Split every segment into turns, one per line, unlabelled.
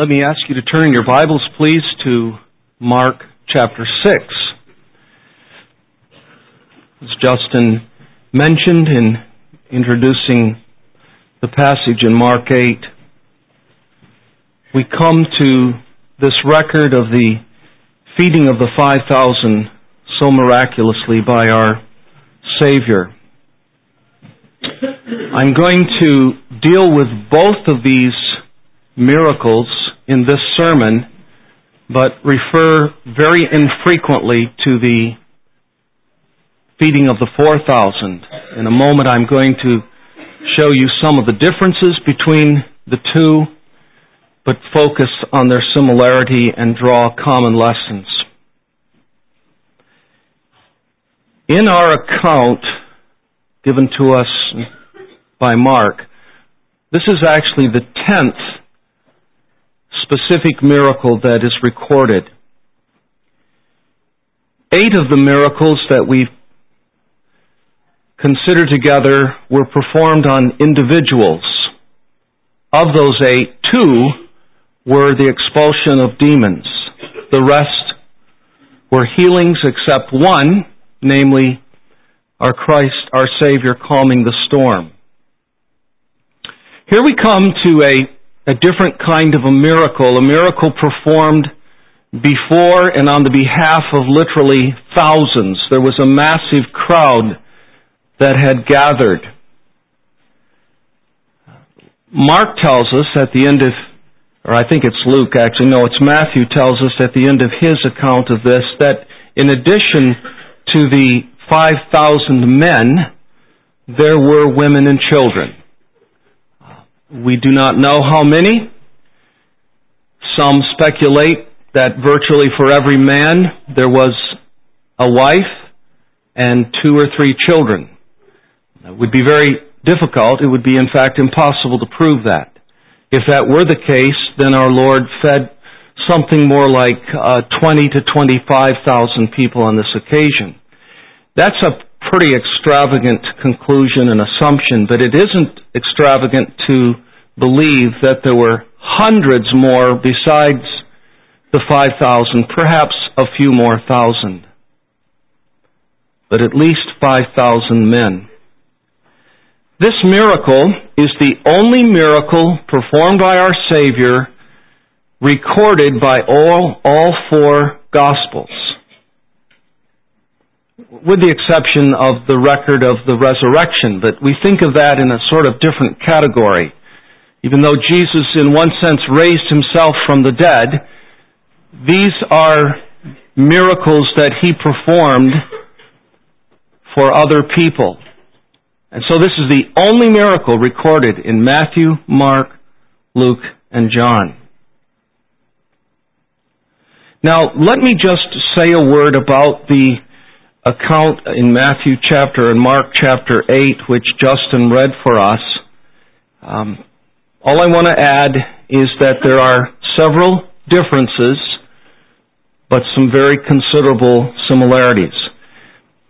Let me ask you to turn your Bibles, please, to Mark chapter 6. As Justin mentioned in introducing the passage in Mark 8, we come to this record of the feeding of the 5,000 so miraculously by our Savior. I'm going to deal with both of these miracles in this sermon, but refer very infrequently to the feeding of the 4,000. In a moment, I'm going to show you some of the differences between the two, but focus on their similarity and draw common lessons. In our account given to us by Mark, this is actually the tenth specific miracle that is recorded. Eight of the miracles that we consider together were performed on individuals. Of those eight, two were the expulsion of demons. The rest were healings except one, namely our Christ, our Savior, calming the storm. Here we come to a a different kind of a miracle, a miracle performed before and on the behalf of literally thousands. There was a massive crowd that had gathered. Mark tells us at the end of, or I think it's Luke actually, no, it's Matthew tells us at the end of his account of this that in addition to the 5,000 men, there were women and children. We do not know how many. Some speculate that virtually for every man there was a wife and two or three children. It would be very difficult. It would be, in fact, impossible to prove that. If that were the case, then our Lord fed something more like uh, 20 to 25,000 people on this occasion. That's a pretty extravagant conclusion and assumption, but it isn't extravagant to believe that there were hundreds more besides the 5,000, perhaps a few more thousand, but at least 5,000 men. This miracle is the only miracle performed by our Savior recorded by all, all four Gospels with the exception of the record of the resurrection, but we think of that in a sort of different category. Even though Jesus, in one sense, raised himself from the dead, these are miracles that he performed for other people. And so this is the only miracle recorded in Matthew, Mark, Luke, and John. Now, let me just say a word about the account in Matthew chapter and Mark chapter 8, which Justin read for us. Um, all I want to add is that there are several differences, but some very considerable similarities.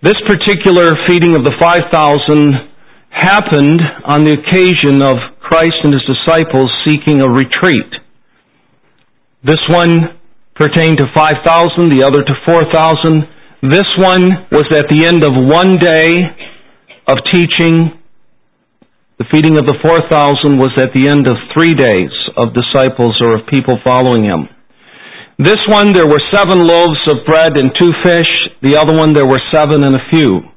This particular feeding of the 5,000 happened on the occasion of Christ and his disciples seeking a retreat. This one pertained to 5,000, the other to 4,000. This one was at the end of one day of teaching the feeding of the 4,000 was at the end of three days of disciples or of people following him. This one, there were seven loaves of bread and two fish. The other one, there were seven and a few.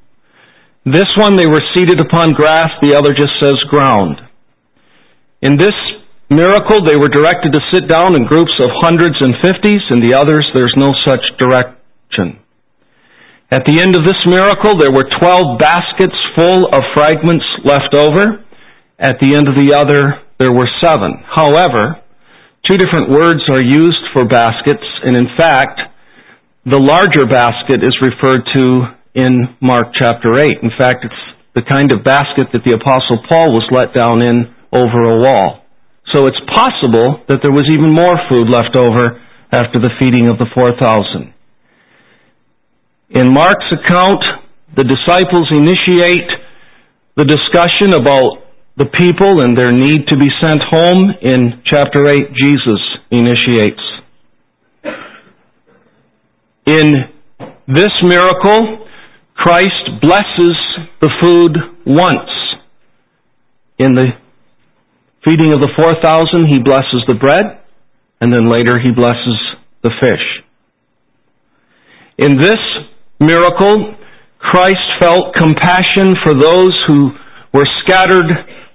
This one, they were seated upon grass. The other just says ground. In this miracle, they were directed to sit down in groups of hundreds and fifties. In the others, there's no such direction. At the end of this miracle, there were twelve baskets full of fragments left over. At the end of the other, there were seven. However, two different words are used for baskets, and in fact, the larger basket is referred to in Mark chapter 8. In fact, it's the kind of basket that the Apostle Paul was let down in over a wall. So it's possible that there was even more food left over after the feeding of the 4,000. In Mark's account, the disciples initiate the discussion about the people and their need to be sent home, in chapter 8, Jesus initiates. In this miracle, Christ blesses the food once. In the feeding of the 4,000, he blesses the bread, and then later he blesses the fish. In this miracle, Christ felt compassion for those who were scattered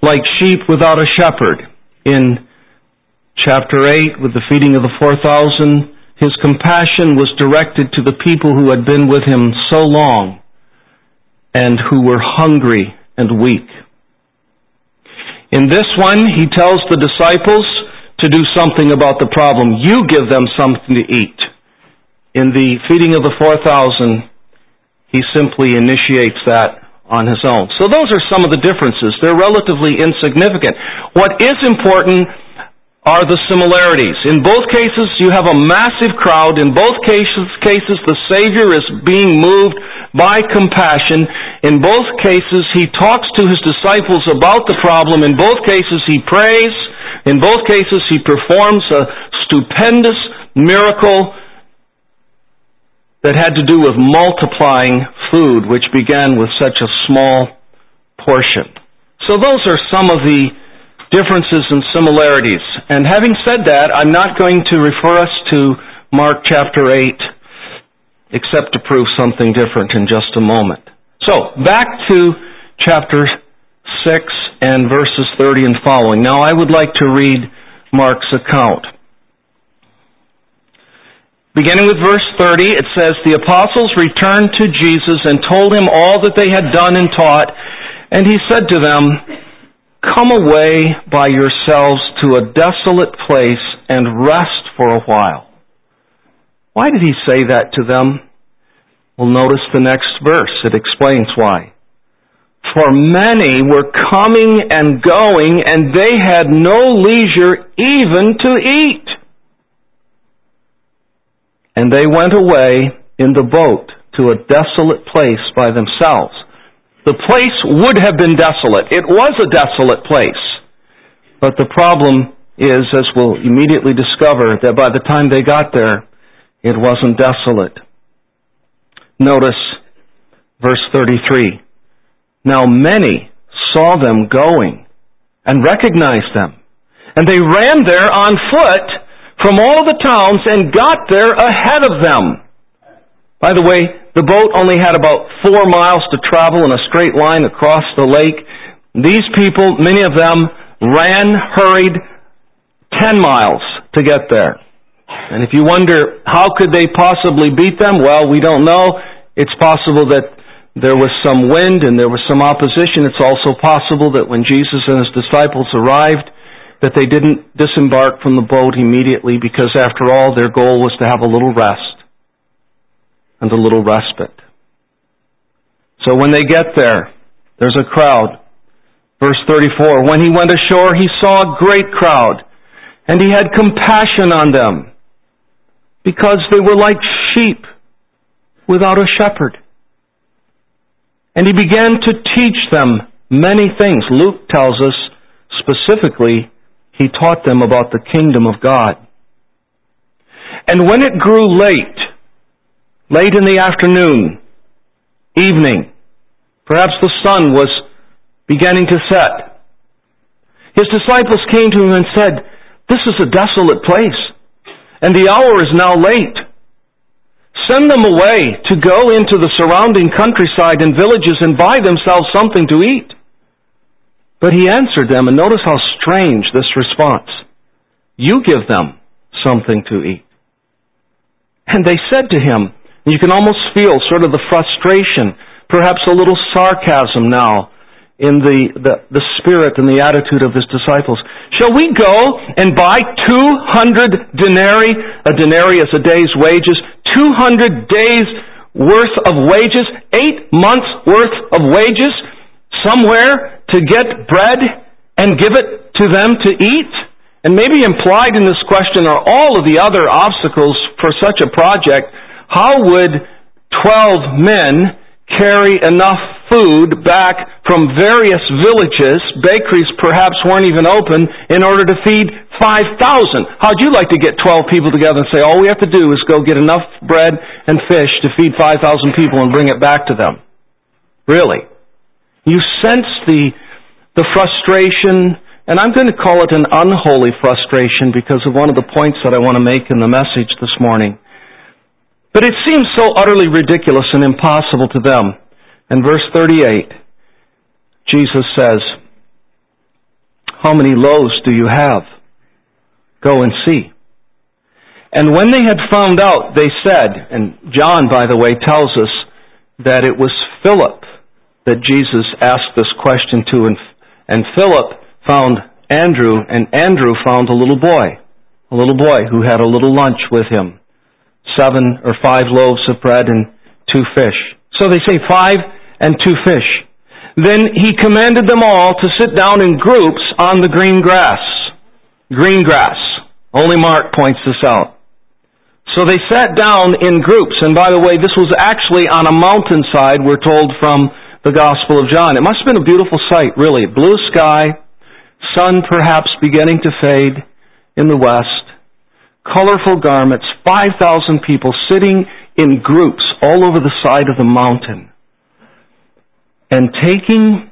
like sheep without a shepherd. In chapter 8, with the feeding of the 4,000, his compassion was directed to the people who had been with him so long and who were hungry and weak. In this one, he tells the disciples to do something about the problem. You give them something to eat. In the feeding of the 4,000, he simply initiates that on his own. So those are some of the differences. They're relatively insignificant. What is important are the similarities. In both cases, you have a massive crowd. In both cases, cases the Savior is being moved by compassion. In both cases, he talks to his disciples about the problem. In both cases, he prays. In both cases, he performs a stupendous miracle that had to do with multiplying food, which began with such a small portion. So those are some of the differences and similarities. And having said that, I'm not going to refer us to Mark chapter 8, except to prove something different in just a moment. So, back to chapter 6 and verses 30 and following. Now, I would like to read Mark's account. Beginning with verse 30, it says, The apostles returned to Jesus and told him all that they had done and taught, and he said to them, Come away by yourselves to a desolate place and rest for a while. Why did he say that to them? Well, notice the next verse. It explains why. For many were coming and going, and they had no leisure even to eat. And they went away in the boat to a desolate place by themselves. The place would have been desolate. It was a desolate place. But the problem is, as we'll immediately discover, that by the time they got there, it wasn't desolate. Notice verse 33. Now many saw them going and recognized them. And they ran there on foot from all the towns and got there ahead of them. By the way, the boat only had about four miles to travel in a straight line across the lake. These people, many of them, ran, hurried 10 miles to get there. And if you wonder, how could they possibly beat them? Well, we don't know. It's possible that there was some wind and there was some opposition. It's also possible that when Jesus and his disciples arrived, that they didn't disembark from the boat immediately because after all, their goal was to have a little rest and a little respite. So when they get there, there's a crowd. Verse 34, when he went ashore, he saw a great crowd, and he had compassion on them, because they were like sheep without a shepherd. And he began to teach them many things. Luke tells us specifically, he taught them about the kingdom of God. And when it grew late, late in the afternoon, evening. Perhaps the sun was beginning to set. His disciples came to him and said, This is a desolate place, and the hour is now late. Send them away to go into the surrounding countryside and villages and buy themselves something to eat. But he answered them, and notice how strange this response. You give them something to eat. And they said to him, you can almost feel sort of the frustration, perhaps a little sarcasm now in the, the, the spirit and the attitude of his disciples. Shall we go and buy 200 denarii? A denarii is a day's wages. 200 days worth of wages, eight months worth of wages, somewhere to get bread and give it to them to eat? And maybe implied in this question are all of the other obstacles for such a project how would 12 men carry enough food back from various villages, bakeries perhaps weren't even open, in order to feed 5,000. How'd you like to get 12 people together and say, all we have to do is go get enough bread and fish to feed 5,000 people and bring it back to them? Really? You sense the, the frustration, and I'm going to call it an unholy frustration because of one of the points that I want to make in the message this morning. But it seems so utterly ridiculous and impossible to them. In verse 38, Jesus says, How many loaves do you have? Go and see. And when they had found out, they said, and John, by the way, tells us that it was Philip that Jesus asked this question to, and, Philip found Andrew, and Andrew found a little boy, a little boy who had a little lunch with him seven or five loaves of bread and two fish. So they say five and two fish. Then he commanded them all to sit down in groups on the green grass. Green grass. Only Mark points this out. So they sat down in groups, and by the way, this was actually on a mountainside, we're told from the Gospel of John. It must have been a beautiful sight, really. Blue sky, sun perhaps beginning to fade in the west, colorful garments, 5,000 people sitting in groups all over the side of the mountain. And taking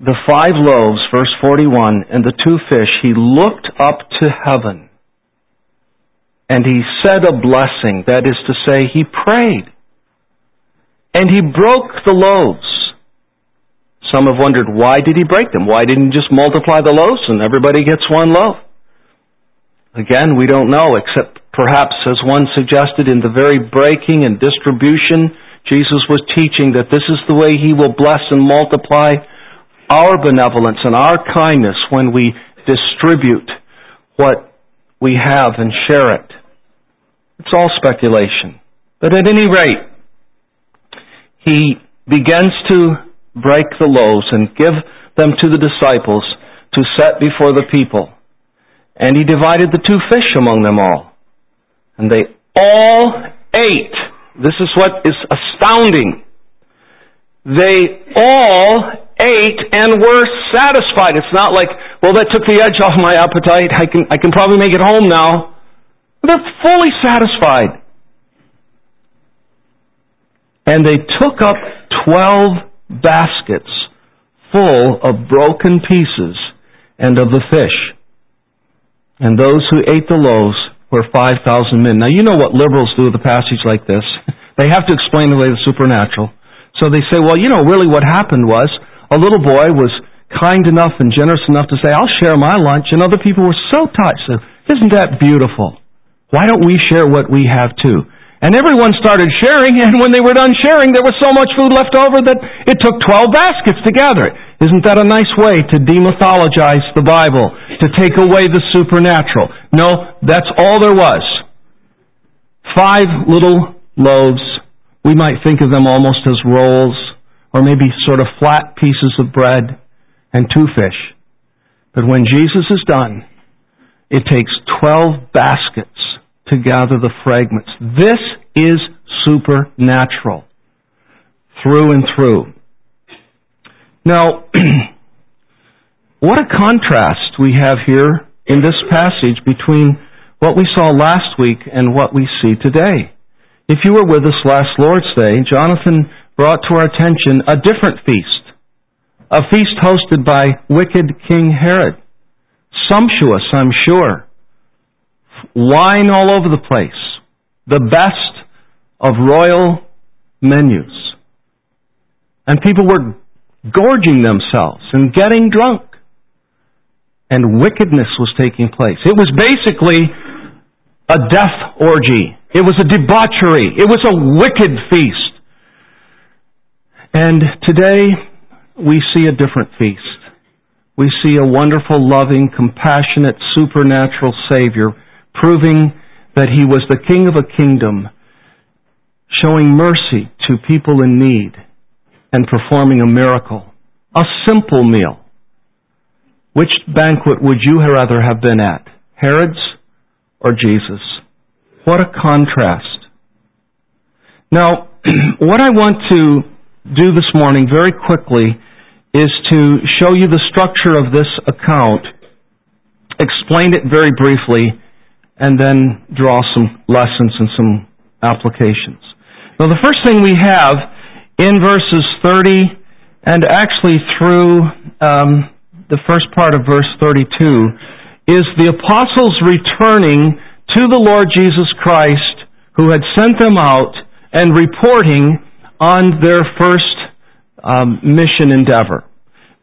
the five loaves, verse 41, and the two fish, he looked up to heaven. And he said a blessing, that is to say, he prayed. And he broke the loaves. Some have wondered, why did he break them? Why didn't he just multiply the loaves and everybody gets one loaf? Again, we don't know, except perhaps as one suggested in the very breaking and distribution, Jesus was teaching that this is the way He will bless and multiply our benevolence and our kindness when we distribute what we have and share it. It's all speculation. But at any rate, He begins to break the loaves and give them to the disciples to set before the people. And he divided the two fish among them all. And they all ate. This is what is astounding. They all ate and were satisfied. It's not like, well, that took the edge off my appetite. I can, I can probably make it home now. They're fully satisfied. And they took up twelve baskets full of broken pieces and of the fish and those who ate the loaves were 5,000 men. Now, you know what liberals do with a passage like this. They have to explain away the supernatural. So they say, well, you know, really what happened was a little boy was kind enough and generous enough to say, I'll share my lunch, and other people were so touched. So, isn't that beautiful? Why don't we share what we have too? And everyone started sharing, and when they were done sharing, there was so much food left over that it took 12 baskets to gather it. Isn't that a nice way to demythologize the Bible, to take away the supernatural? No, that's all there was. Five little loaves. We might think of them almost as rolls, or maybe sort of flat pieces of bread, and two fish. But when Jesus is done, it takes 12 baskets to gather the fragments. This is supernatural. Through and through. Now, what a contrast we have here in this passage between what we saw last week and what we see today. If you were with us last Lord's Day, Jonathan brought to our attention a different feast. A feast hosted by wicked King Herod. Sumptuous, I'm sure. Wine all over the place. The best of royal menus. And people were gorging themselves and getting drunk. And wickedness was taking place. It was basically a death orgy. It was a debauchery. It was a wicked feast. And today we see a different feast. We see a wonderful, loving, compassionate, supernatural Savior proving that He was the King of a kingdom, showing mercy to people in need and performing a miracle. A simple meal. Which banquet would you rather have been at? Herod's or Jesus? What a contrast. Now, what I want to do this morning very quickly is to show you the structure of this account, explain it very briefly, and then draw some lessons and some applications. Now, the first thing we have in verses 30 and actually through um, the first part of verse 32 is the apostles returning to the Lord Jesus Christ who had sent them out and reporting on their first um, mission endeavor.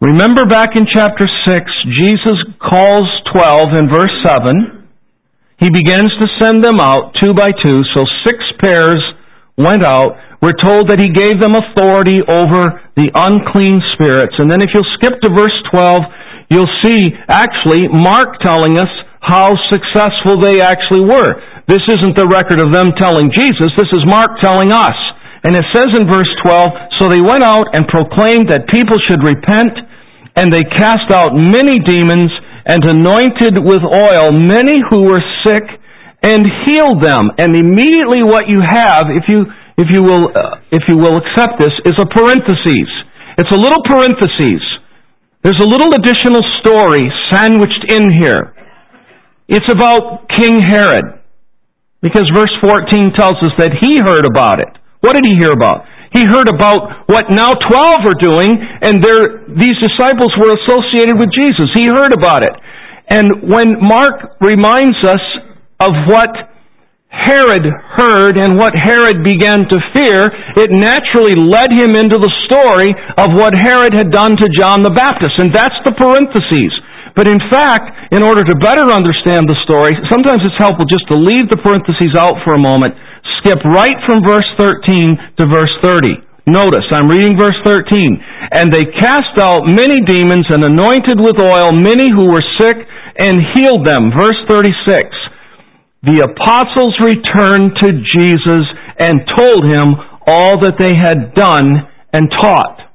Remember back in chapter 6, Jesus calls 12 in verse 7. He begins to send them out two by two, so six pairs went out. We're told that he gave them authority over the unclean spirits. And then if you'll skip to verse 12, you'll see actually Mark telling us how successful they actually were. This isn't the record of them telling Jesus, this is Mark telling us. And it says in verse 12, So they went out and proclaimed that people should repent, and they cast out many demons, and anointed with oil many who were sick, and healed them. And immediately what you have, if you, if you will, uh, if you will accept this, is a parenthesis. It's a little parenthesis. There's a little additional story sandwiched in here. It's about King Herod. Because verse 14 tells us that he heard about it. What did he hear about? He heard about what now 12 are doing, and these disciples were associated with Jesus. He heard about it. And when Mark reminds us of what Herod heard and what Herod began to fear, it naturally led him into the story of what Herod had done to John the Baptist. And that's the parentheses. But in fact, in order to better understand the story, sometimes it's helpful just to leave the parentheses out for a moment skip right from verse 13 to verse 30. Notice, I'm reading verse 13. And they cast out many demons and anointed with oil many who were sick and healed them. Verse 36. The apostles returned to Jesus and told him all that they had done and taught.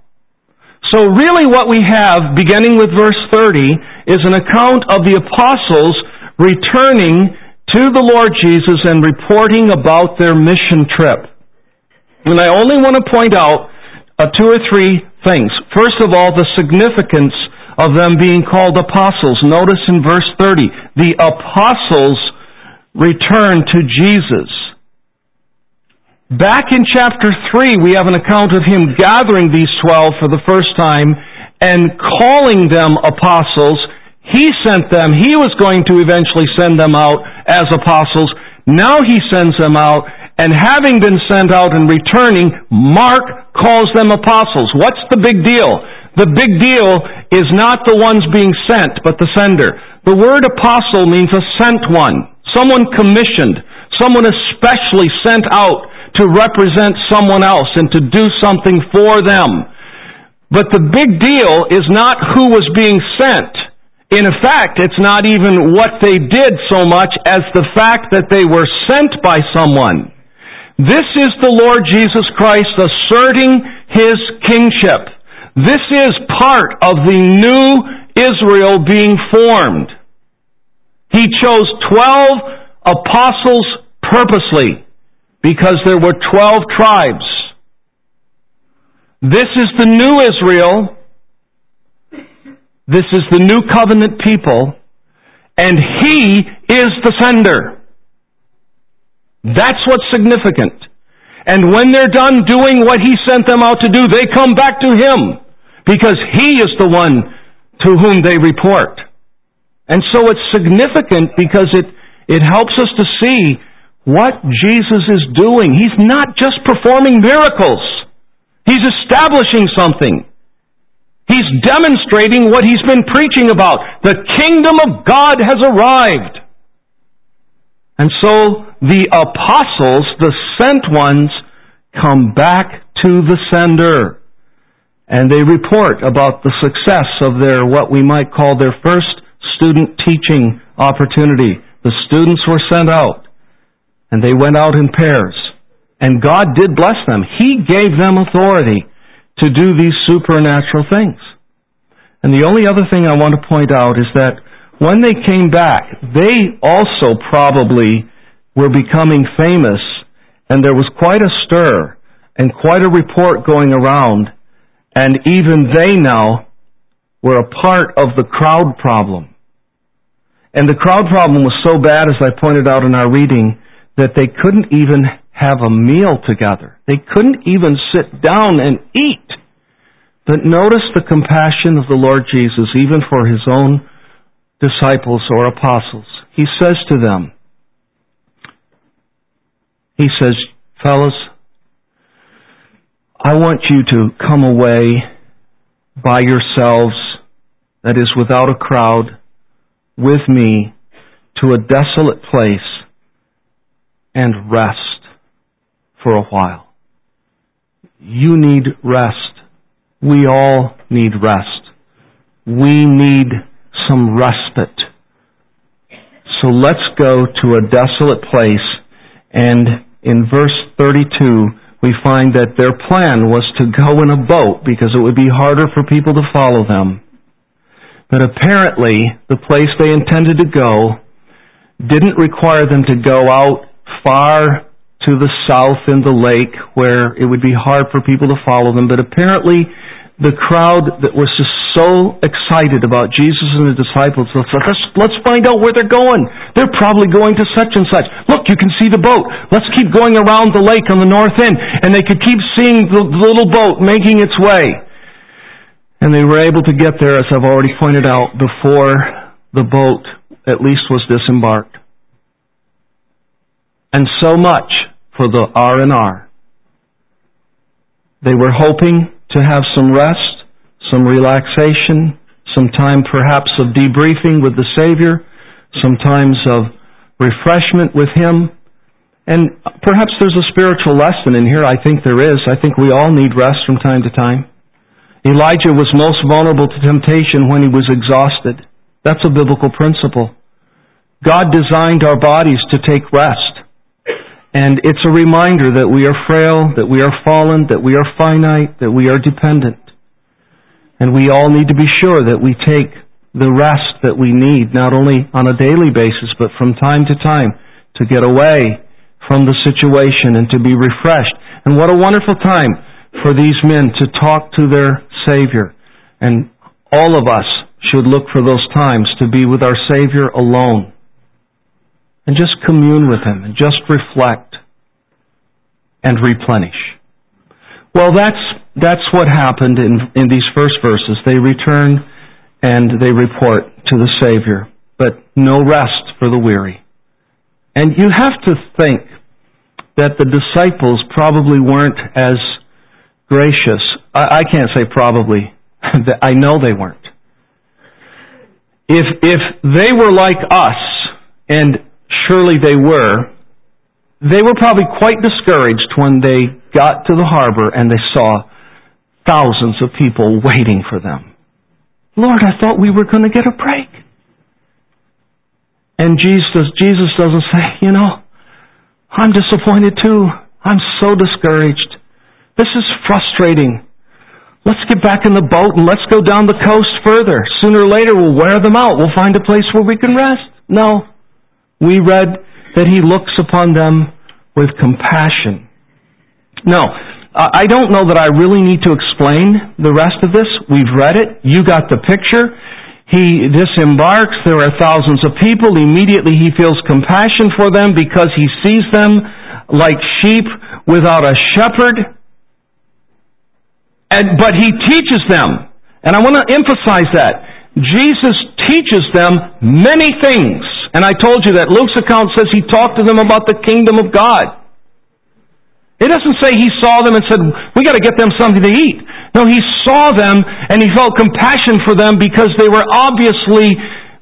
So really what we have, beginning with verse 30, is an account of the apostles returning to the Lord Jesus and reporting about their mission trip. And I only want to point out uh, two or three things. First of all, the significance of them being called apostles. Notice in verse 30, the apostles returned to Jesus. Back in chapter 3, we have an account of him gathering these 12 for the first time and calling them apostles he sent them. He was going to eventually send them out as apostles. Now he sends them out, and having been sent out and returning, Mark calls them apostles. What's the big deal? The big deal is not the ones being sent, but the sender. The word apostle means a sent one, someone commissioned, someone especially sent out to represent someone else and to do something for them. But the big deal is not who was being sent. In fact, it's not even what they did so much as the fact that they were sent by someone. This is the Lord Jesus Christ asserting His kingship. This is part of the new Israel being formed. He chose twelve apostles purposely because there were twelve tribes. This is the new Israel this is the new covenant people, and He is the sender. That's what's significant. And when they're done doing what He sent them out to do, they come back to Him because He is the one to whom they report. And so it's significant because it, it helps us to see what Jesus is doing. He's not just performing miracles. He's establishing something. He's demonstrating what he's been preaching about. The kingdom of God has arrived. And so the apostles, the sent ones, come back to the sender. And they report about the success of their, what we might call their first student teaching opportunity. The students were sent out. And they went out in pairs. And God did bless them. He gave them authority to do these supernatural things. And the only other thing I want to point out is that when they came back, they also probably were becoming famous, and there was quite a stir and quite a report going around, and even they now were a part of the crowd problem. And the crowd problem was so bad, as I pointed out in our reading, that they couldn't even have a meal together. They couldn't even sit down and eat. But notice the compassion of the Lord Jesus, even for his own disciples or apostles. He says to them, He says, Fellas, I want you to come away by yourselves, that is, without a crowd, with me to a desolate place and rest for a while. You need rest. We all need rest. We need some respite. So let's go to a desolate place and in verse 32 we find that their plan was to go in a boat because it would be harder for people to follow them. But apparently, the place they intended to go didn't require them to go out far to the south in the lake where it would be hard for people to follow them. But apparently, the crowd that was just so excited about Jesus and the disciples, let's, let's find out where they're going. They're probably going to such and such. Look, you can see the boat. Let's keep going around the lake on the north end. And they could keep seeing the little boat making its way. And they were able to get there, as I've already pointed out, before the boat at least was disembarked. And so much for the R&R. They were hoping to have some rest, some relaxation, some time perhaps of debriefing with the Savior, some times of refreshment with Him. And perhaps there's a spiritual lesson in here. I think there is. I think we all need rest from time to time. Elijah was most vulnerable to temptation when he was exhausted. That's a biblical principle. God designed our bodies to take rest. And it's a reminder that we are frail, that we are fallen, that we are finite, that we are dependent. And we all need to be sure that we take the rest that we need, not only on a daily basis, but from time to time, to get away from the situation and to be refreshed. And what a wonderful time for these men to talk to their Savior. And all of us should look for those times to be with our Savior alone and just commune with Him and just reflect and replenish. Well, that's, that's what happened in, in these first verses. They return and they report to the Savior, but no rest for the weary. And you have to think that the disciples probably weren't as gracious. I, I can't say probably. I know they weren't. If if they were like us, and surely they were, they were probably quite discouraged when they got to the harbor and they saw thousands of people waiting for them. Lord, I thought we were going to get a break. And Jesus, Jesus doesn't say, you know, I'm disappointed too. I'm so discouraged. This is frustrating. Let's get back in the boat and let's go down the coast further. Sooner or later we'll wear them out. We'll find a place where we can rest. No. We read that he looks upon them with compassion. No. I don't know that I really need to explain the rest of this. We've read it. You got the picture. He disembarks. There are thousands of people. Immediately he feels compassion for them because he sees them like sheep without a shepherd. And, but he teaches them. And I want to emphasize that. Jesus teaches them many things. And I told you that Luke's account says he talked to them about the kingdom of God. It doesn't say he saw them and said, we got to get them something to eat. No, he saw them and he felt compassion for them because they were obviously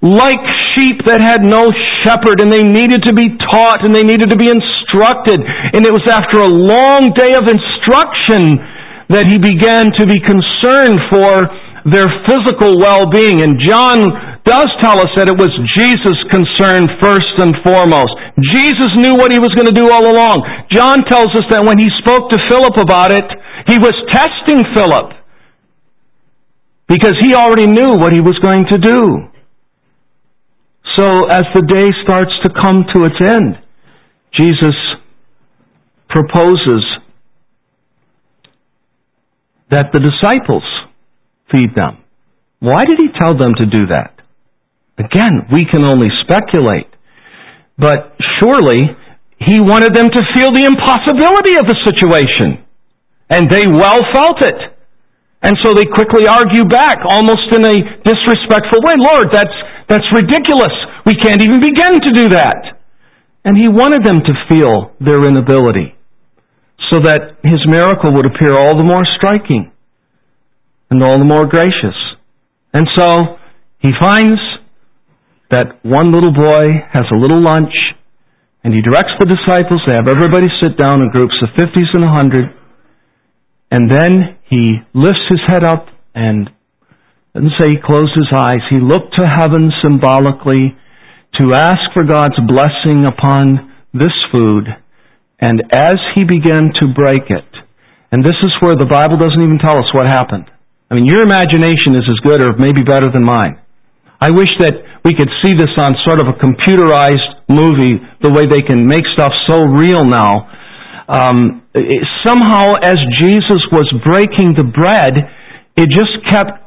like sheep that had no shepherd and they needed to be taught and they needed to be instructed. And it was after a long day of instruction that he began to be concerned for their physical well-being. And John does tell us that it was Jesus' concern first and foremost. Jesus knew what he was going to do all along. John tells us that when he spoke to Philip about it, he was testing Philip because he already knew what he was going to do. So as the day starts to come to its end, Jesus proposes that the disciples feed them. Why did he tell them to do that? Again, we can only speculate. But surely he wanted them to feel the impossibility of the situation. And they well felt it. And so they quickly argue back, almost in a disrespectful way. Lord, that's, that's ridiculous. We can't even begin to do that. And he wanted them to feel their inability so that his miracle would appear all the more striking and all the more gracious. And so he finds that one little boy has a little lunch and he directs the disciples to have everybody sit down in groups of 50s and 100 and then he lifts his head up and doesn't say he closed his eyes. He looked to heaven symbolically to ask for God's blessing upon this food. And as he began to break it, and this is where the Bible doesn't even tell us what happened. I mean, your imagination is as good or maybe better than mine. I wish that we could see this on sort of a computerized movie, the way they can make stuff so real now. Um, it, somehow, as Jesus was breaking the bread, it just kept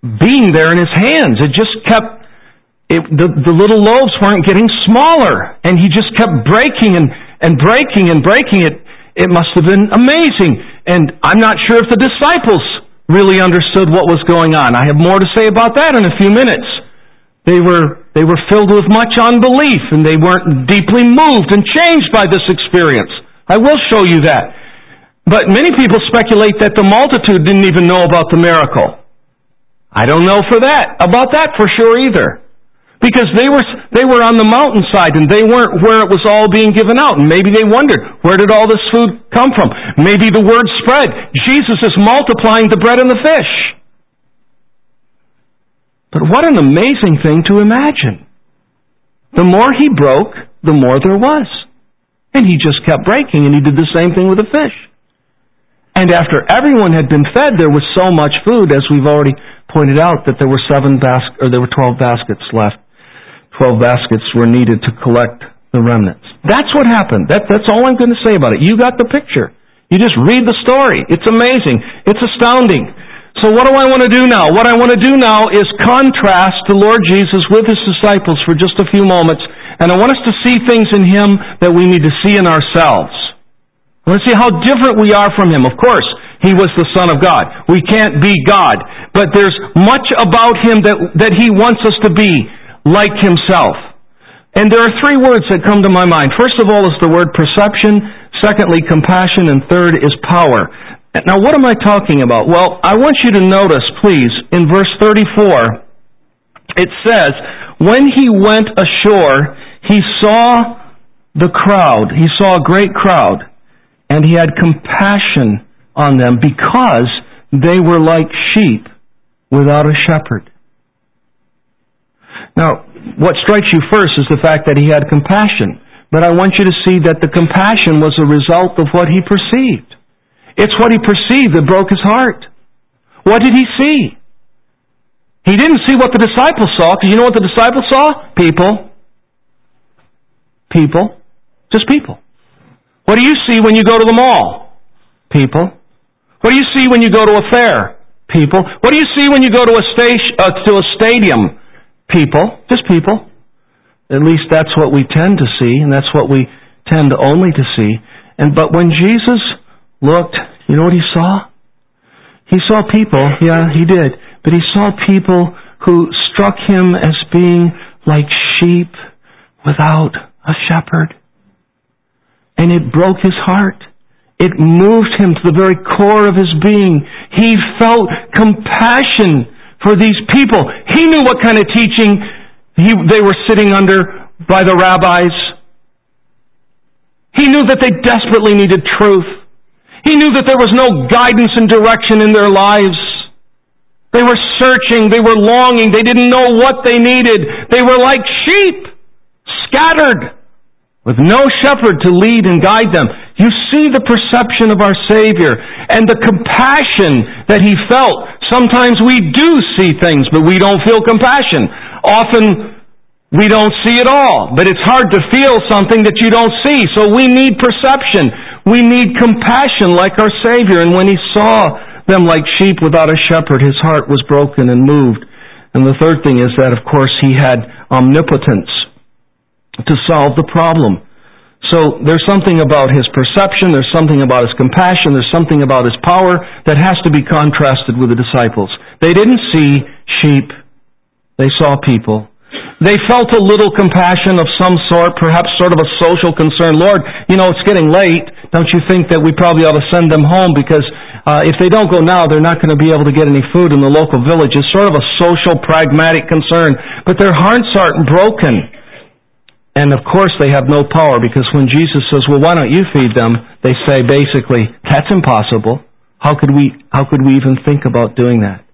being there in his hands. It just kept it, the, the little loaves weren't getting smaller, and he just kept breaking and, and breaking and breaking it. It must have been amazing. And I'm not sure if the disciples really understood what was going on. I have more to say about that in a few minutes. They were, they were filled with much unbelief, and they weren't deeply moved and changed by this experience. I will show you that. But many people speculate that the multitude didn't even know about the miracle. I don't know for that, about that for sure either. Because they were, they were on the mountainside and they weren't where it was all being given out. And maybe they wondered, where did all this food come from? Maybe the word spread. Jesus is multiplying the bread and the fish. But what an amazing thing to imagine. The more he broke, the more there was. And he just kept breaking and he did the same thing with the fish. And after everyone had been fed, there was so much food, as we've already pointed out, that there were seven bas- or there were twelve baskets left. 12 baskets were needed to collect the remnants. That's what happened. That, that's all I'm going to say about it. You got the picture. You just read the story. It's amazing. It's astounding. So what do I want to do now? What I want to do now is contrast the Lord Jesus with His disciples for just a few moments. And I want us to see things in Him that we need to see in ourselves. I want to see how different we are from Him. Of course, He was the Son of God. We can't be God. But there's much about Him that, that He wants us to be like himself. And there are three words that come to my mind. First of all is the word perception, secondly compassion, and third is power. Now what am I talking about? Well, I want you to notice, please, in verse 34, it says, When he went ashore, he saw the crowd, he saw a great crowd, and he had compassion on them because they were like sheep without a shepherd. Now, what strikes you first is the fact that he had compassion. But I want you to see that the compassion was a result of what he perceived. It's what he perceived that broke his heart. What did he see? He didn't see what the disciples saw, because you know what the disciples saw? People. People. Just people. What do you see when you go to the mall? People. What do you see when you go to a fair? People. What do you see when you go to a, station, uh, to a stadium? People, just people. At least that's what we tend to see, and that's what we tend only to see. And but when Jesus looked, you know what he saw? He saw people, yeah, he did, but he saw people who struck him as being like sheep without a shepherd. And it broke his heart. It moved him to the very core of his being. He felt compassion for these people. He knew what kind of teaching he, they were sitting under by the rabbis. He knew that they desperately needed truth. He knew that there was no guidance and direction in their lives. They were searching, they were longing, they didn't know what they needed. They were like sheep, scattered, with no shepherd to lead and guide them. You see the perception of our Savior and the compassion that He felt Sometimes we do see things, but we don't feel compassion. Often we don't see it all, but it's hard to feel something that you don't see. So we need perception. We need compassion like our Savior. And when he saw them like sheep without a shepherd. His heart was broken and moved. And the third thing is that, of course, he had omnipotence to solve the problem. So there's something about his perception, there's something about his compassion, there's something about his power that has to be contrasted with the disciples. They didn't see sheep, they saw people. They felt a little compassion of some sort, perhaps sort of a social concern. Lord, you know, it's getting late. Don't you think that we probably ought to send them home because uh, if they don't go now, they're not going to be able to get any food in the local village. It's sort of a social, pragmatic concern. But their hearts aren't broken. And of course they have no power because when Jesus says, well, why don't you feed them? They say basically, that's impossible. How could we, how could we even think about doing that?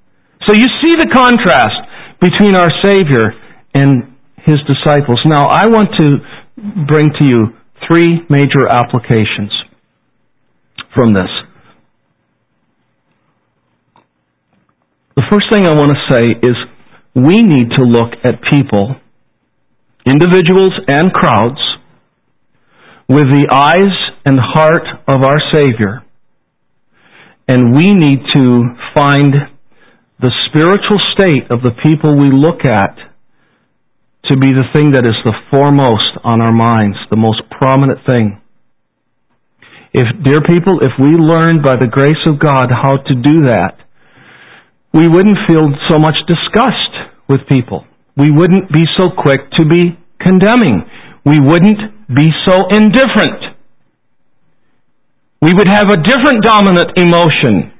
So you see the contrast between our Savior and His disciples. Now I want to bring to you three major applications from this. The first thing I want to say is we need to look at people, individuals and crowds, with the eyes and heart of our Savior. And we need to find the spiritual state of the people we look at to be the thing that is the foremost on our minds, the most prominent thing. If, dear people, if we learned by the grace of God how to do that, we wouldn't feel so much disgust with people. We wouldn't be so quick to be condemning. We wouldn't be so indifferent. We would have a different dominant emotion.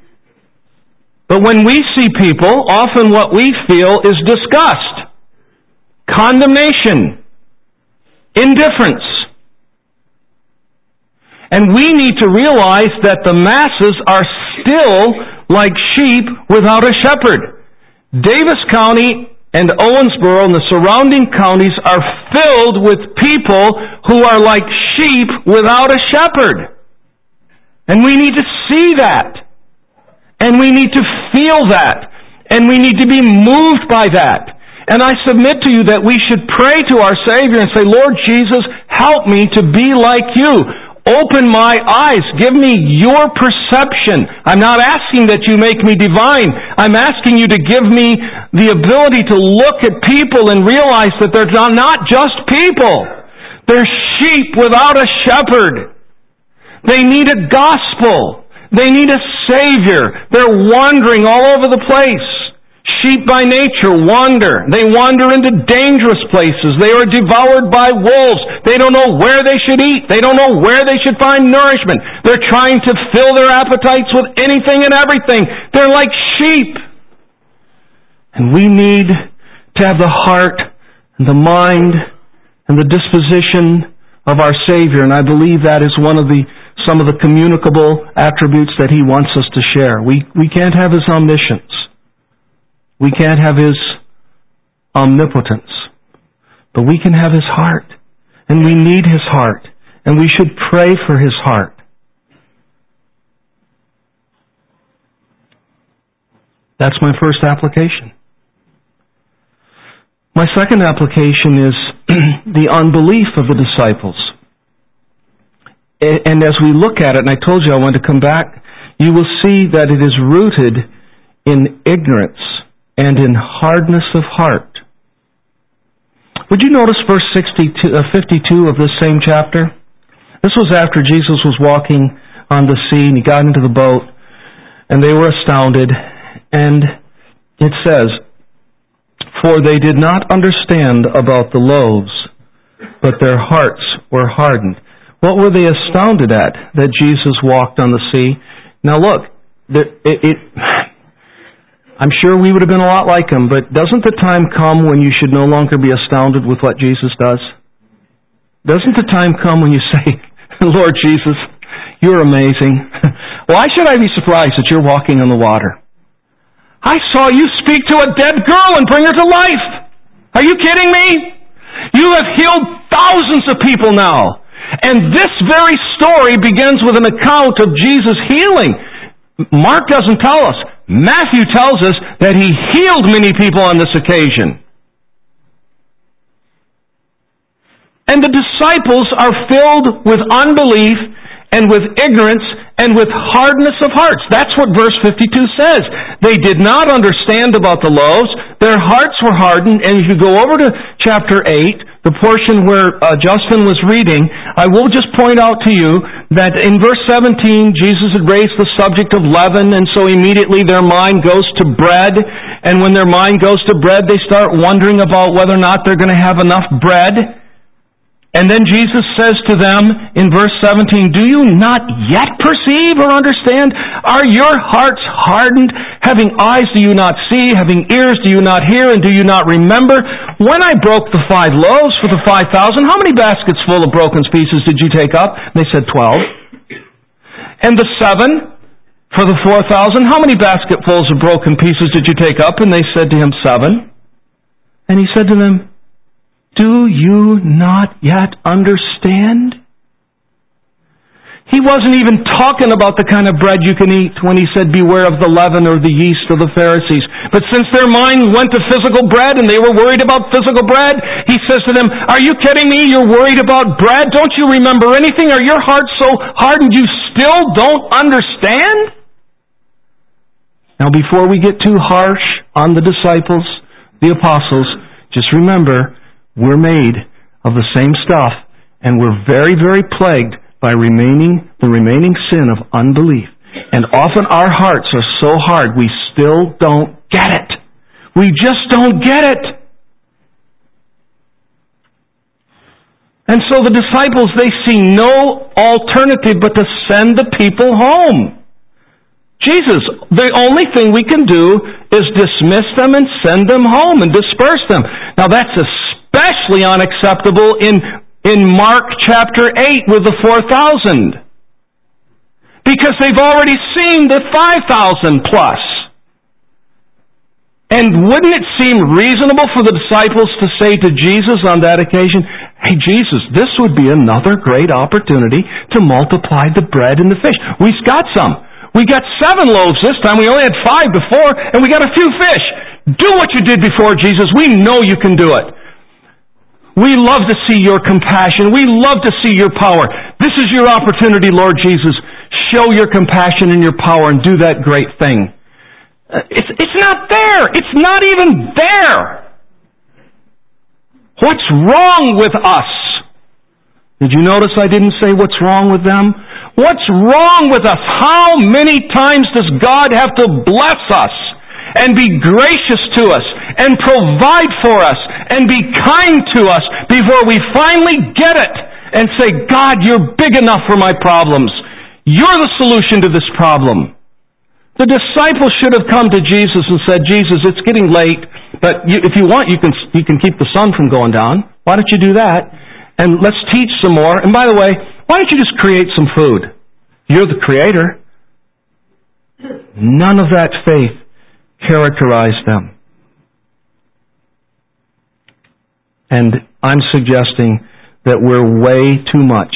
But when we see people, often what we feel is disgust, condemnation, indifference. And we need to realize that the masses are still like sheep without a shepherd. Daviess County and Owensboro and the surrounding counties are filled with people who are like sheep without a shepherd. And we need to see that. And we need to feel that. And we need to be moved by that. And I submit to you that we should pray to our Savior and say, Lord Jesus, help me to be like you. Open my eyes. Give me your perception. I'm not asking that you make me divine. I'm asking you to give me the ability to look at people and realize that they're not just people. They're sheep without a shepherd. They need a gospel. They need a savior. They're wandering all over the place. Sheep by nature wander. They wander into dangerous places. They are devoured by wolves. They don't know where they should eat. They don't know where they should find nourishment. They're trying to fill their appetites with anything and everything. They're like sheep. And we need to have the heart and the mind and the disposition of our Savior. And I believe that is one of the some of the communicable attributes that He wants us to share. We, we can't have His omniscience. We can't have His omnipotence, but we can have His heart. And we need His heart. And we should pray for His heart. That's my first application. My second application is the unbelief of the disciples. And as we look at it, and I told you I want to come back, you will see that it is rooted in ignorance and in hardness of heart. Would you notice verse 62, uh, 52 of this same chapter? This was after Jesus was walking on the sea and he got into the boat and they were astounded and it says, For they did not understand about the loaves, but their hearts were hardened. What were they astounded at that Jesus walked on the sea? Now look, it, it, I'm sure we would have been a lot like him, but doesn't the time come when you should no longer be astounded with what Jesus does? Doesn't the time come when you say, Lord Jesus, you're amazing. Why should I be surprised that you're walking on the water? I saw you speak to a dead girl and bring her to life. Are you kidding me? You have healed thousands of people now. And this very story begins with an account of Jesus healing. Mark doesn't tell us. Matthew tells us that he healed many people on this occasion. And the disciples are filled with unbelief and with ignorance and with hardness of hearts. That's what verse 52 says. They did not understand about the loaves. Their hearts were hardened. And if you go over to chapter 8, the portion where uh, Justin was reading, I will just point out to you that in verse 17, Jesus had raised the subject of leaven, and so immediately their mind goes to bread. And when their mind goes to bread, they start wondering about whether or not they're going to have enough bread. And then Jesus says to them in verse 17, Do you not yet perceive or understand? Are your hearts hardened? Having eyes do you not see? Having ears do you not hear? And do you not remember? When I broke the five loaves for the five thousand, how many baskets full of broken pieces did you take up? And they said, Twelve. And the seven for the four thousand, how many basketfuls of broken pieces did you take up? And they said to him, Seven. And he said to them, do you not yet understand? He wasn't even talking about the kind of bread you can eat when he said, Beware of the leaven or the yeast of the Pharisees. But since their mind went to physical bread and they were worried about physical bread, he says to them, Are you kidding me? You're worried about bread? Don't you remember anything? Are your hearts so hardened you still don't understand? Now, before we get too harsh on the disciples, the apostles, just remember we're made of the same stuff, and we're very, very plagued by remaining the remaining sin of unbelief. And often our hearts are so hard we still don't get it. We just don't get it. And so the disciples, they see no alternative but to send the people home. Jesus, the only thing we can do is dismiss them and send them home and disperse them. Now that's a especially unacceptable in, in Mark chapter 8 with the 4,000. Because they've already seen the 5,000 plus. And wouldn't it seem reasonable for the disciples to say to Jesus on that occasion, Hey Jesus, this would be another great opportunity to multiply the bread and the fish. We've got some. We got seven loaves this time. We only had five before, and we got a few fish. Do what you did before, Jesus. We know you can do it. We love to see your compassion. We love to see your power. This is your opportunity, Lord Jesus. Show your compassion and your power and do that great thing. Uh, it's, it's not there. It's not even there. What's wrong with us? Did you notice I didn't say what's wrong with them? What's wrong with us? How many times does God have to bless us and be gracious to us and provide for us and be kind to us before we finally get it and say, God, you're big enough for my problems. You're the solution to this problem. The disciples should have come to Jesus and said, Jesus, it's getting late, but you, if you want, you can, you can keep the sun from going down. Why don't you do that? And let's teach some more. And by the way, why don't you just create some food? You're the creator. None of that faith characterized them. And I'm suggesting that we're way too much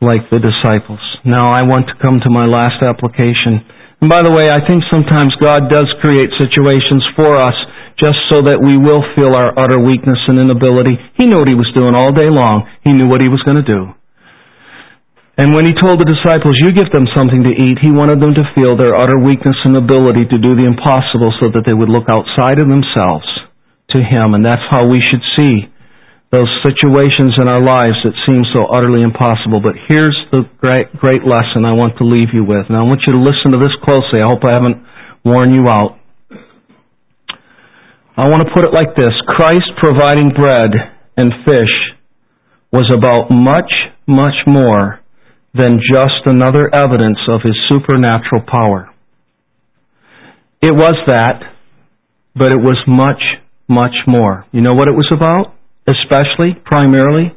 like the disciples. Now I want to come to my last application. And by the way, I think sometimes God does create situations for us just so that we will feel our utter weakness and inability. He knew what he was doing all day long. He knew what he was going to do. And when he told the disciples, You give them something to eat, he wanted them to feel their utter weakness and ability to do the impossible so that they would look outside of themselves to Him. And that's how we should see those situations in our lives that seem so utterly impossible. But here's the great, great lesson I want to leave you with. And I want you to listen to this closely. I hope I haven't worn you out. I want to put it like this Christ providing bread and fish was about much, much more than just another evidence of his supernatural power. It was that, but it was much, much more. You know what it was about? Especially, primarily?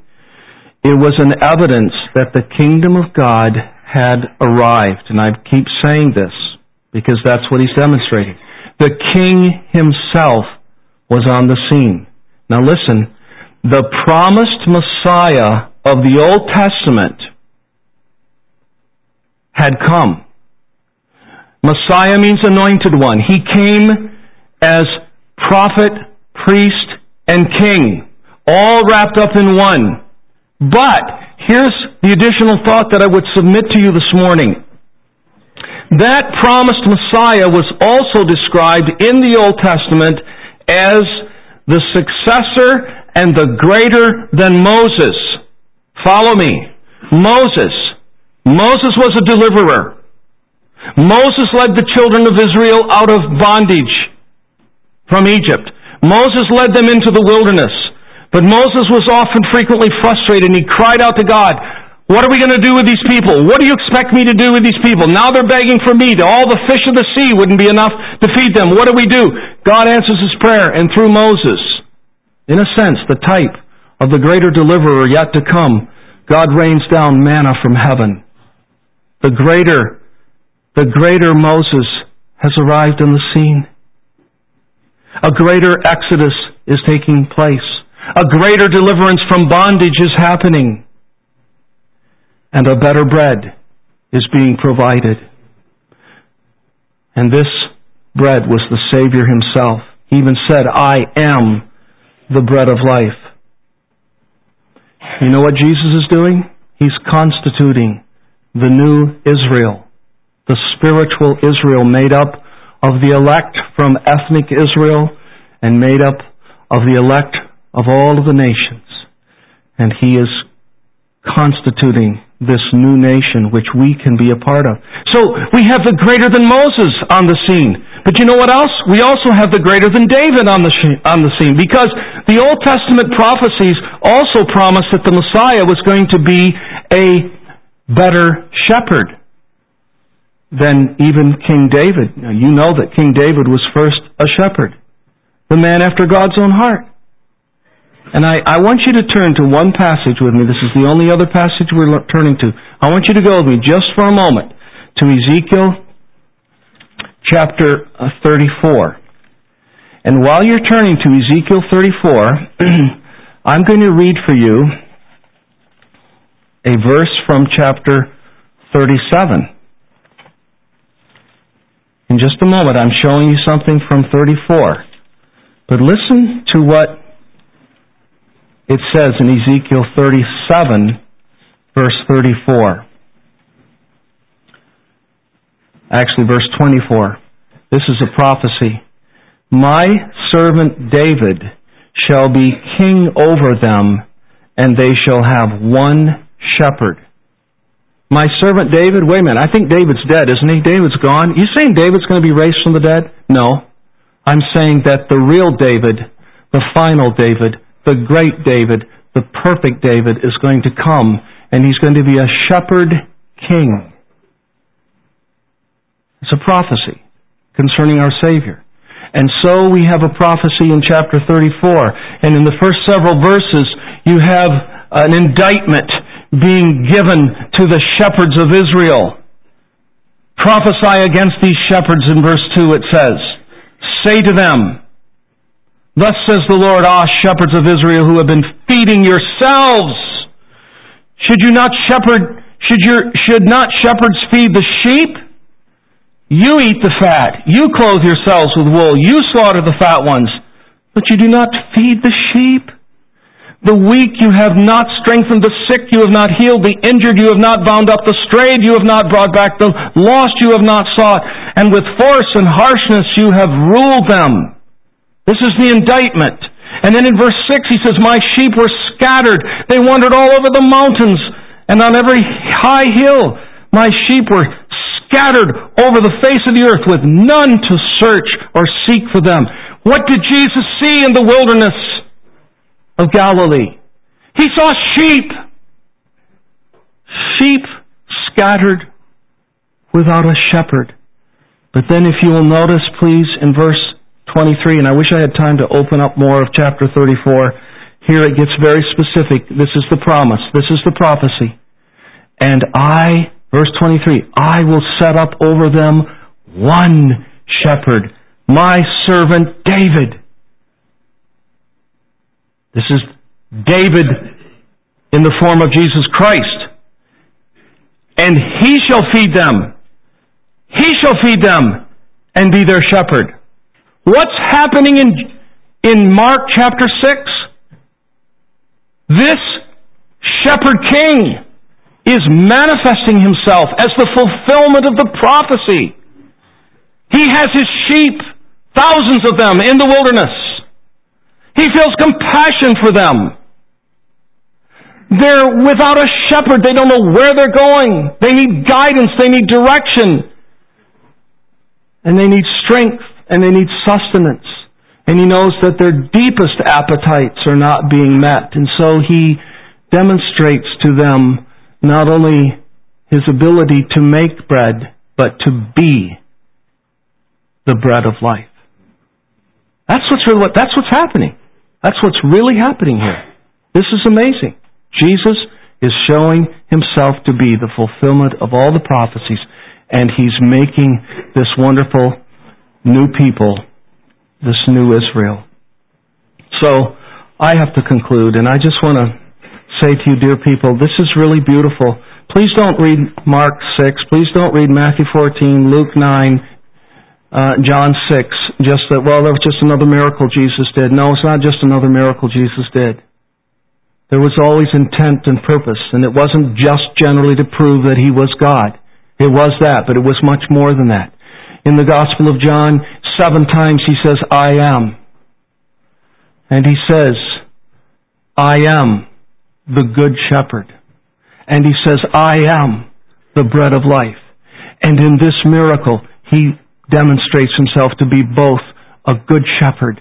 It was an evidence that the kingdom of God had arrived. And I keep saying this because that's what he's demonstrating. The king himself was on the scene. Now listen, the promised Messiah of the Old Testament had come. Messiah means anointed one. He came as prophet, priest, and king, all wrapped up in one. But here's the additional thought that I would submit to you this morning. that promised Messiah was also described in the Old Testament as the successor and the greater than Moses. Follow me. Moses. Moses was a deliverer. Moses led the children of Israel out of bondage from Egypt. Moses led them into the wilderness. But Moses was often frequently frustrated and he cried out to God, what are we going to do with these people? What do you expect me to do with these people? Now they're begging for meat. All the fish of the sea wouldn't be enough to feed them. What do we do? God answers his prayer, and through Moses, in a sense, the type of the greater deliverer yet to come, God rains down manna from heaven. The greater, the greater Moses has arrived on the scene. A greater exodus is taking place. A greater deliverance from bondage is happening and a better bread is being provided. And this bread was the Savior himself. He even said, I am the bread of life. You know what Jesus is doing? He's constituting the new Israel, the spiritual Israel made up of the elect from ethnic Israel and made up of the elect of all of the nations. And he is constituting this new nation which we can be a part of. So we have the greater than Moses on the scene. But you know what else? We also have the greater than David on the, on the scene because the Old Testament prophecies also promised that the Messiah was going to be a better shepherd than even King David. Now, you know that King David was first a shepherd, the man after God's own heart. And I, I want you to turn to one passage with me. This is the only other passage we're turning to. I want you to go with me just for a moment to Ezekiel chapter uh, 34. And while you're turning to Ezekiel 34, I'm going to read for you a verse from chapter 37. In just a moment, I'm showing you something from 34. But listen to what it says in Ezekiel 37, verse 34. Actually, verse 24. This is a prophecy. My servant David shall be king over them, and they shall have one shepherd. My servant David, wait a minute, I think David's dead, isn't he? David's gone. You saying David's going to be raised from the dead? No. I'm saying that the real David, the final David, the great David, the perfect David, is going to come, and he's going to be a shepherd king. It's a prophecy concerning our Savior. And so we have a prophecy in chapter 34. And in the first several verses, you have an indictment being given to the shepherds of Israel. Prophesy against these shepherds in verse 2, it says. Say to them, Thus says the Lord, Ah, shepherds of Israel who have been feeding yourselves. Should you not shepherd, should your, should not shepherds feed the sheep? You eat the fat. You clothe yourselves with wool. You slaughter the fat ones. But you do not feed the sheep. The weak you have not strengthened. The sick you have not healed. The injured you have not bound up. The strayed you have not brought back. The lost you have not sought. And with force and harshness you have ruled them. This is the indictment. And then in verse 6 he says, My sheep were scattered. They wandered all over the mountains and on every high hill. My sheep were scattered over the face of the earth with none to search or seek for them. What did Jesus see in the wilderness of Galilee? He saw sheep. Sheep scattered without a shepherd. But then if you will notice, please, in verse 23, and I wish I had time to open up more of chapter 34. Here it gets very specific. This is the promise. This is the prophecy. And I, verse 23, I will set up over them one shepherd, my servant David. This is David in the form of Jesus Christ. And he shall feed them. He shall feed them and be their shepherd. What's happening in, in Mark chapter 6? This shepherd king is manifesting himself as the fulfillment of the prophecy. He has his sheep, thousands of them, in the wilderness. He feels compassion for them. They're without a shepherd. They don't know where they're going. They need guidance. They need direction. And they need strength and they need sustenance. And he knows that their deepest appetites are not being met. And so he demonstrates to them not only his ability to make bread, but to be the bread of life. That's what's that's what's happening. That's what's really happening here. This is amazing. Jesus is showing himself to be the fulfillment of all the prophecies, and he's making this wonderful new people, this new Israel. So, I have to conclude, and I just want to say to you, dear people, this is really beautiful. Please don't read Mark 6. Please don't read Matthew 14, Luke 9, uh, John 6. Just that, well, that was just another miracle Jesus did. No, it's not just another miracle Jesus did. There was always intent and purpose, and it wasn't just generally to prove that he was God. It was that, but it was much more than that. In the Gospel of John, seven times he says, I am. And he says, I am the good shepherd. And he says, I am the bread of life. And in this miracle, he demonstrates himself to be both a good shepherd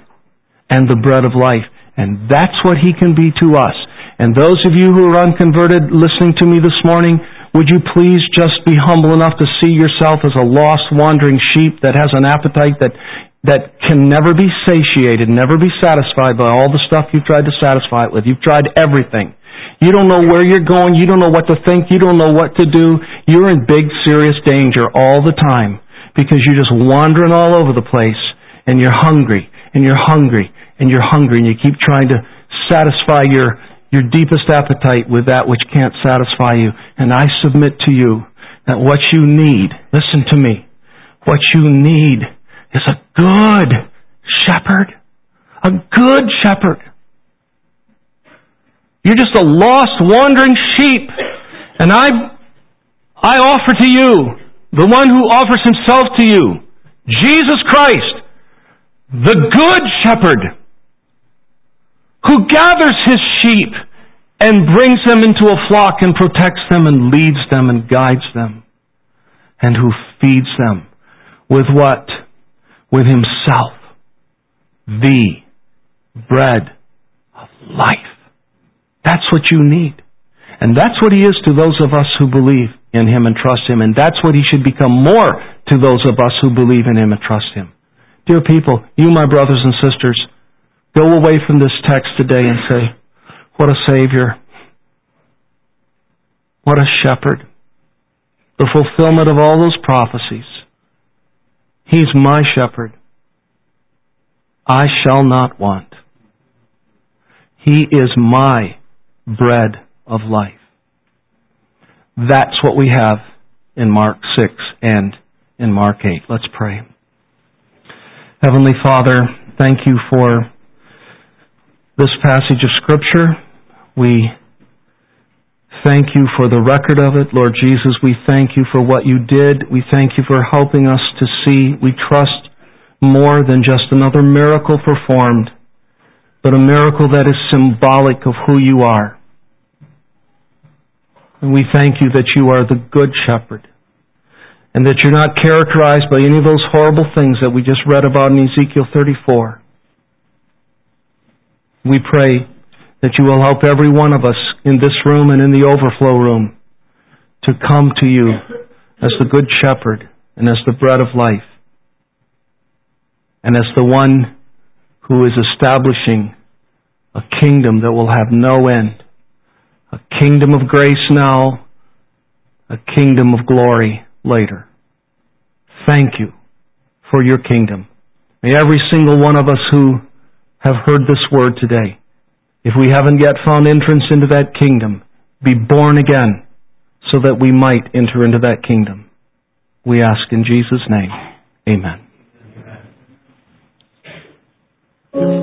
and the bread of life. And that's what he can be to us. And those of you who are unconverted listening to me this morning, would you please just be humble enough to see yourself as a lost, wandering sheep that has an appetite that, that can never be satiated, never be satisfied by all the stuff you've tried to satisfy it with. You've tried everything. You don't know where you're going. You don't know what to think. You don't know what to do. You're in big, serious danger all the time because you're just wandering all over the place and you're hungry and you're hungry and you're hungry and you keep trying to satisfy your, your deepest appetite with that which can't satisfy you. And I submit to you that what you need, listen to me, what you need is a good shepherd. A good shepherd you're just a lost, wandering sheep. And I, I offer to you, the one who offers himself to you, Jesus Christ, the good shepherd, who gathers his sheep and brings them into a flock and protects them and leads them and guides them, and who feeds them with what? With himself, the bread of life. That's what you need. And that's what He is to those of us who believe in Him and trust Him. And that's what He should become more to those of us who believe in Him and trust Him. Dear people, you, my brothers and sisters, go away from this text today and say, what a Savior. What a shepherd. The fulfillment of all those prophecies. He's my shepherd. I shall not want. He is my bread of life. That's what we have in Mark 6 and in Mark 8. Let's pray. Heavenly Father, thank you for this passage of Scripture. We thank you for the record of it. Lord Jesus, we thank you for what you did. We thank you for helping us to see. We trust more than just another miracle performed but a miracle that is symbolic of who you are. And we thank you that you are the good shepherd and that you're not characterized by any of those horrible things that we just read about in Ezekiel 34. We pray that you will help every one of us in this room and in the overflow room to come to you as the good shepherd and as the bread of life and as the one who is establishing a kingdom that will have no end. A kingdom of grace now, a kingdom of glory later. Thank you for your kingdom. May every single one of us who have heard this word today, if we haven't yet found entrance into that kingdom, be born again so that we might enter into that kingdom. We ask in Jesus' name. Amen. Amen.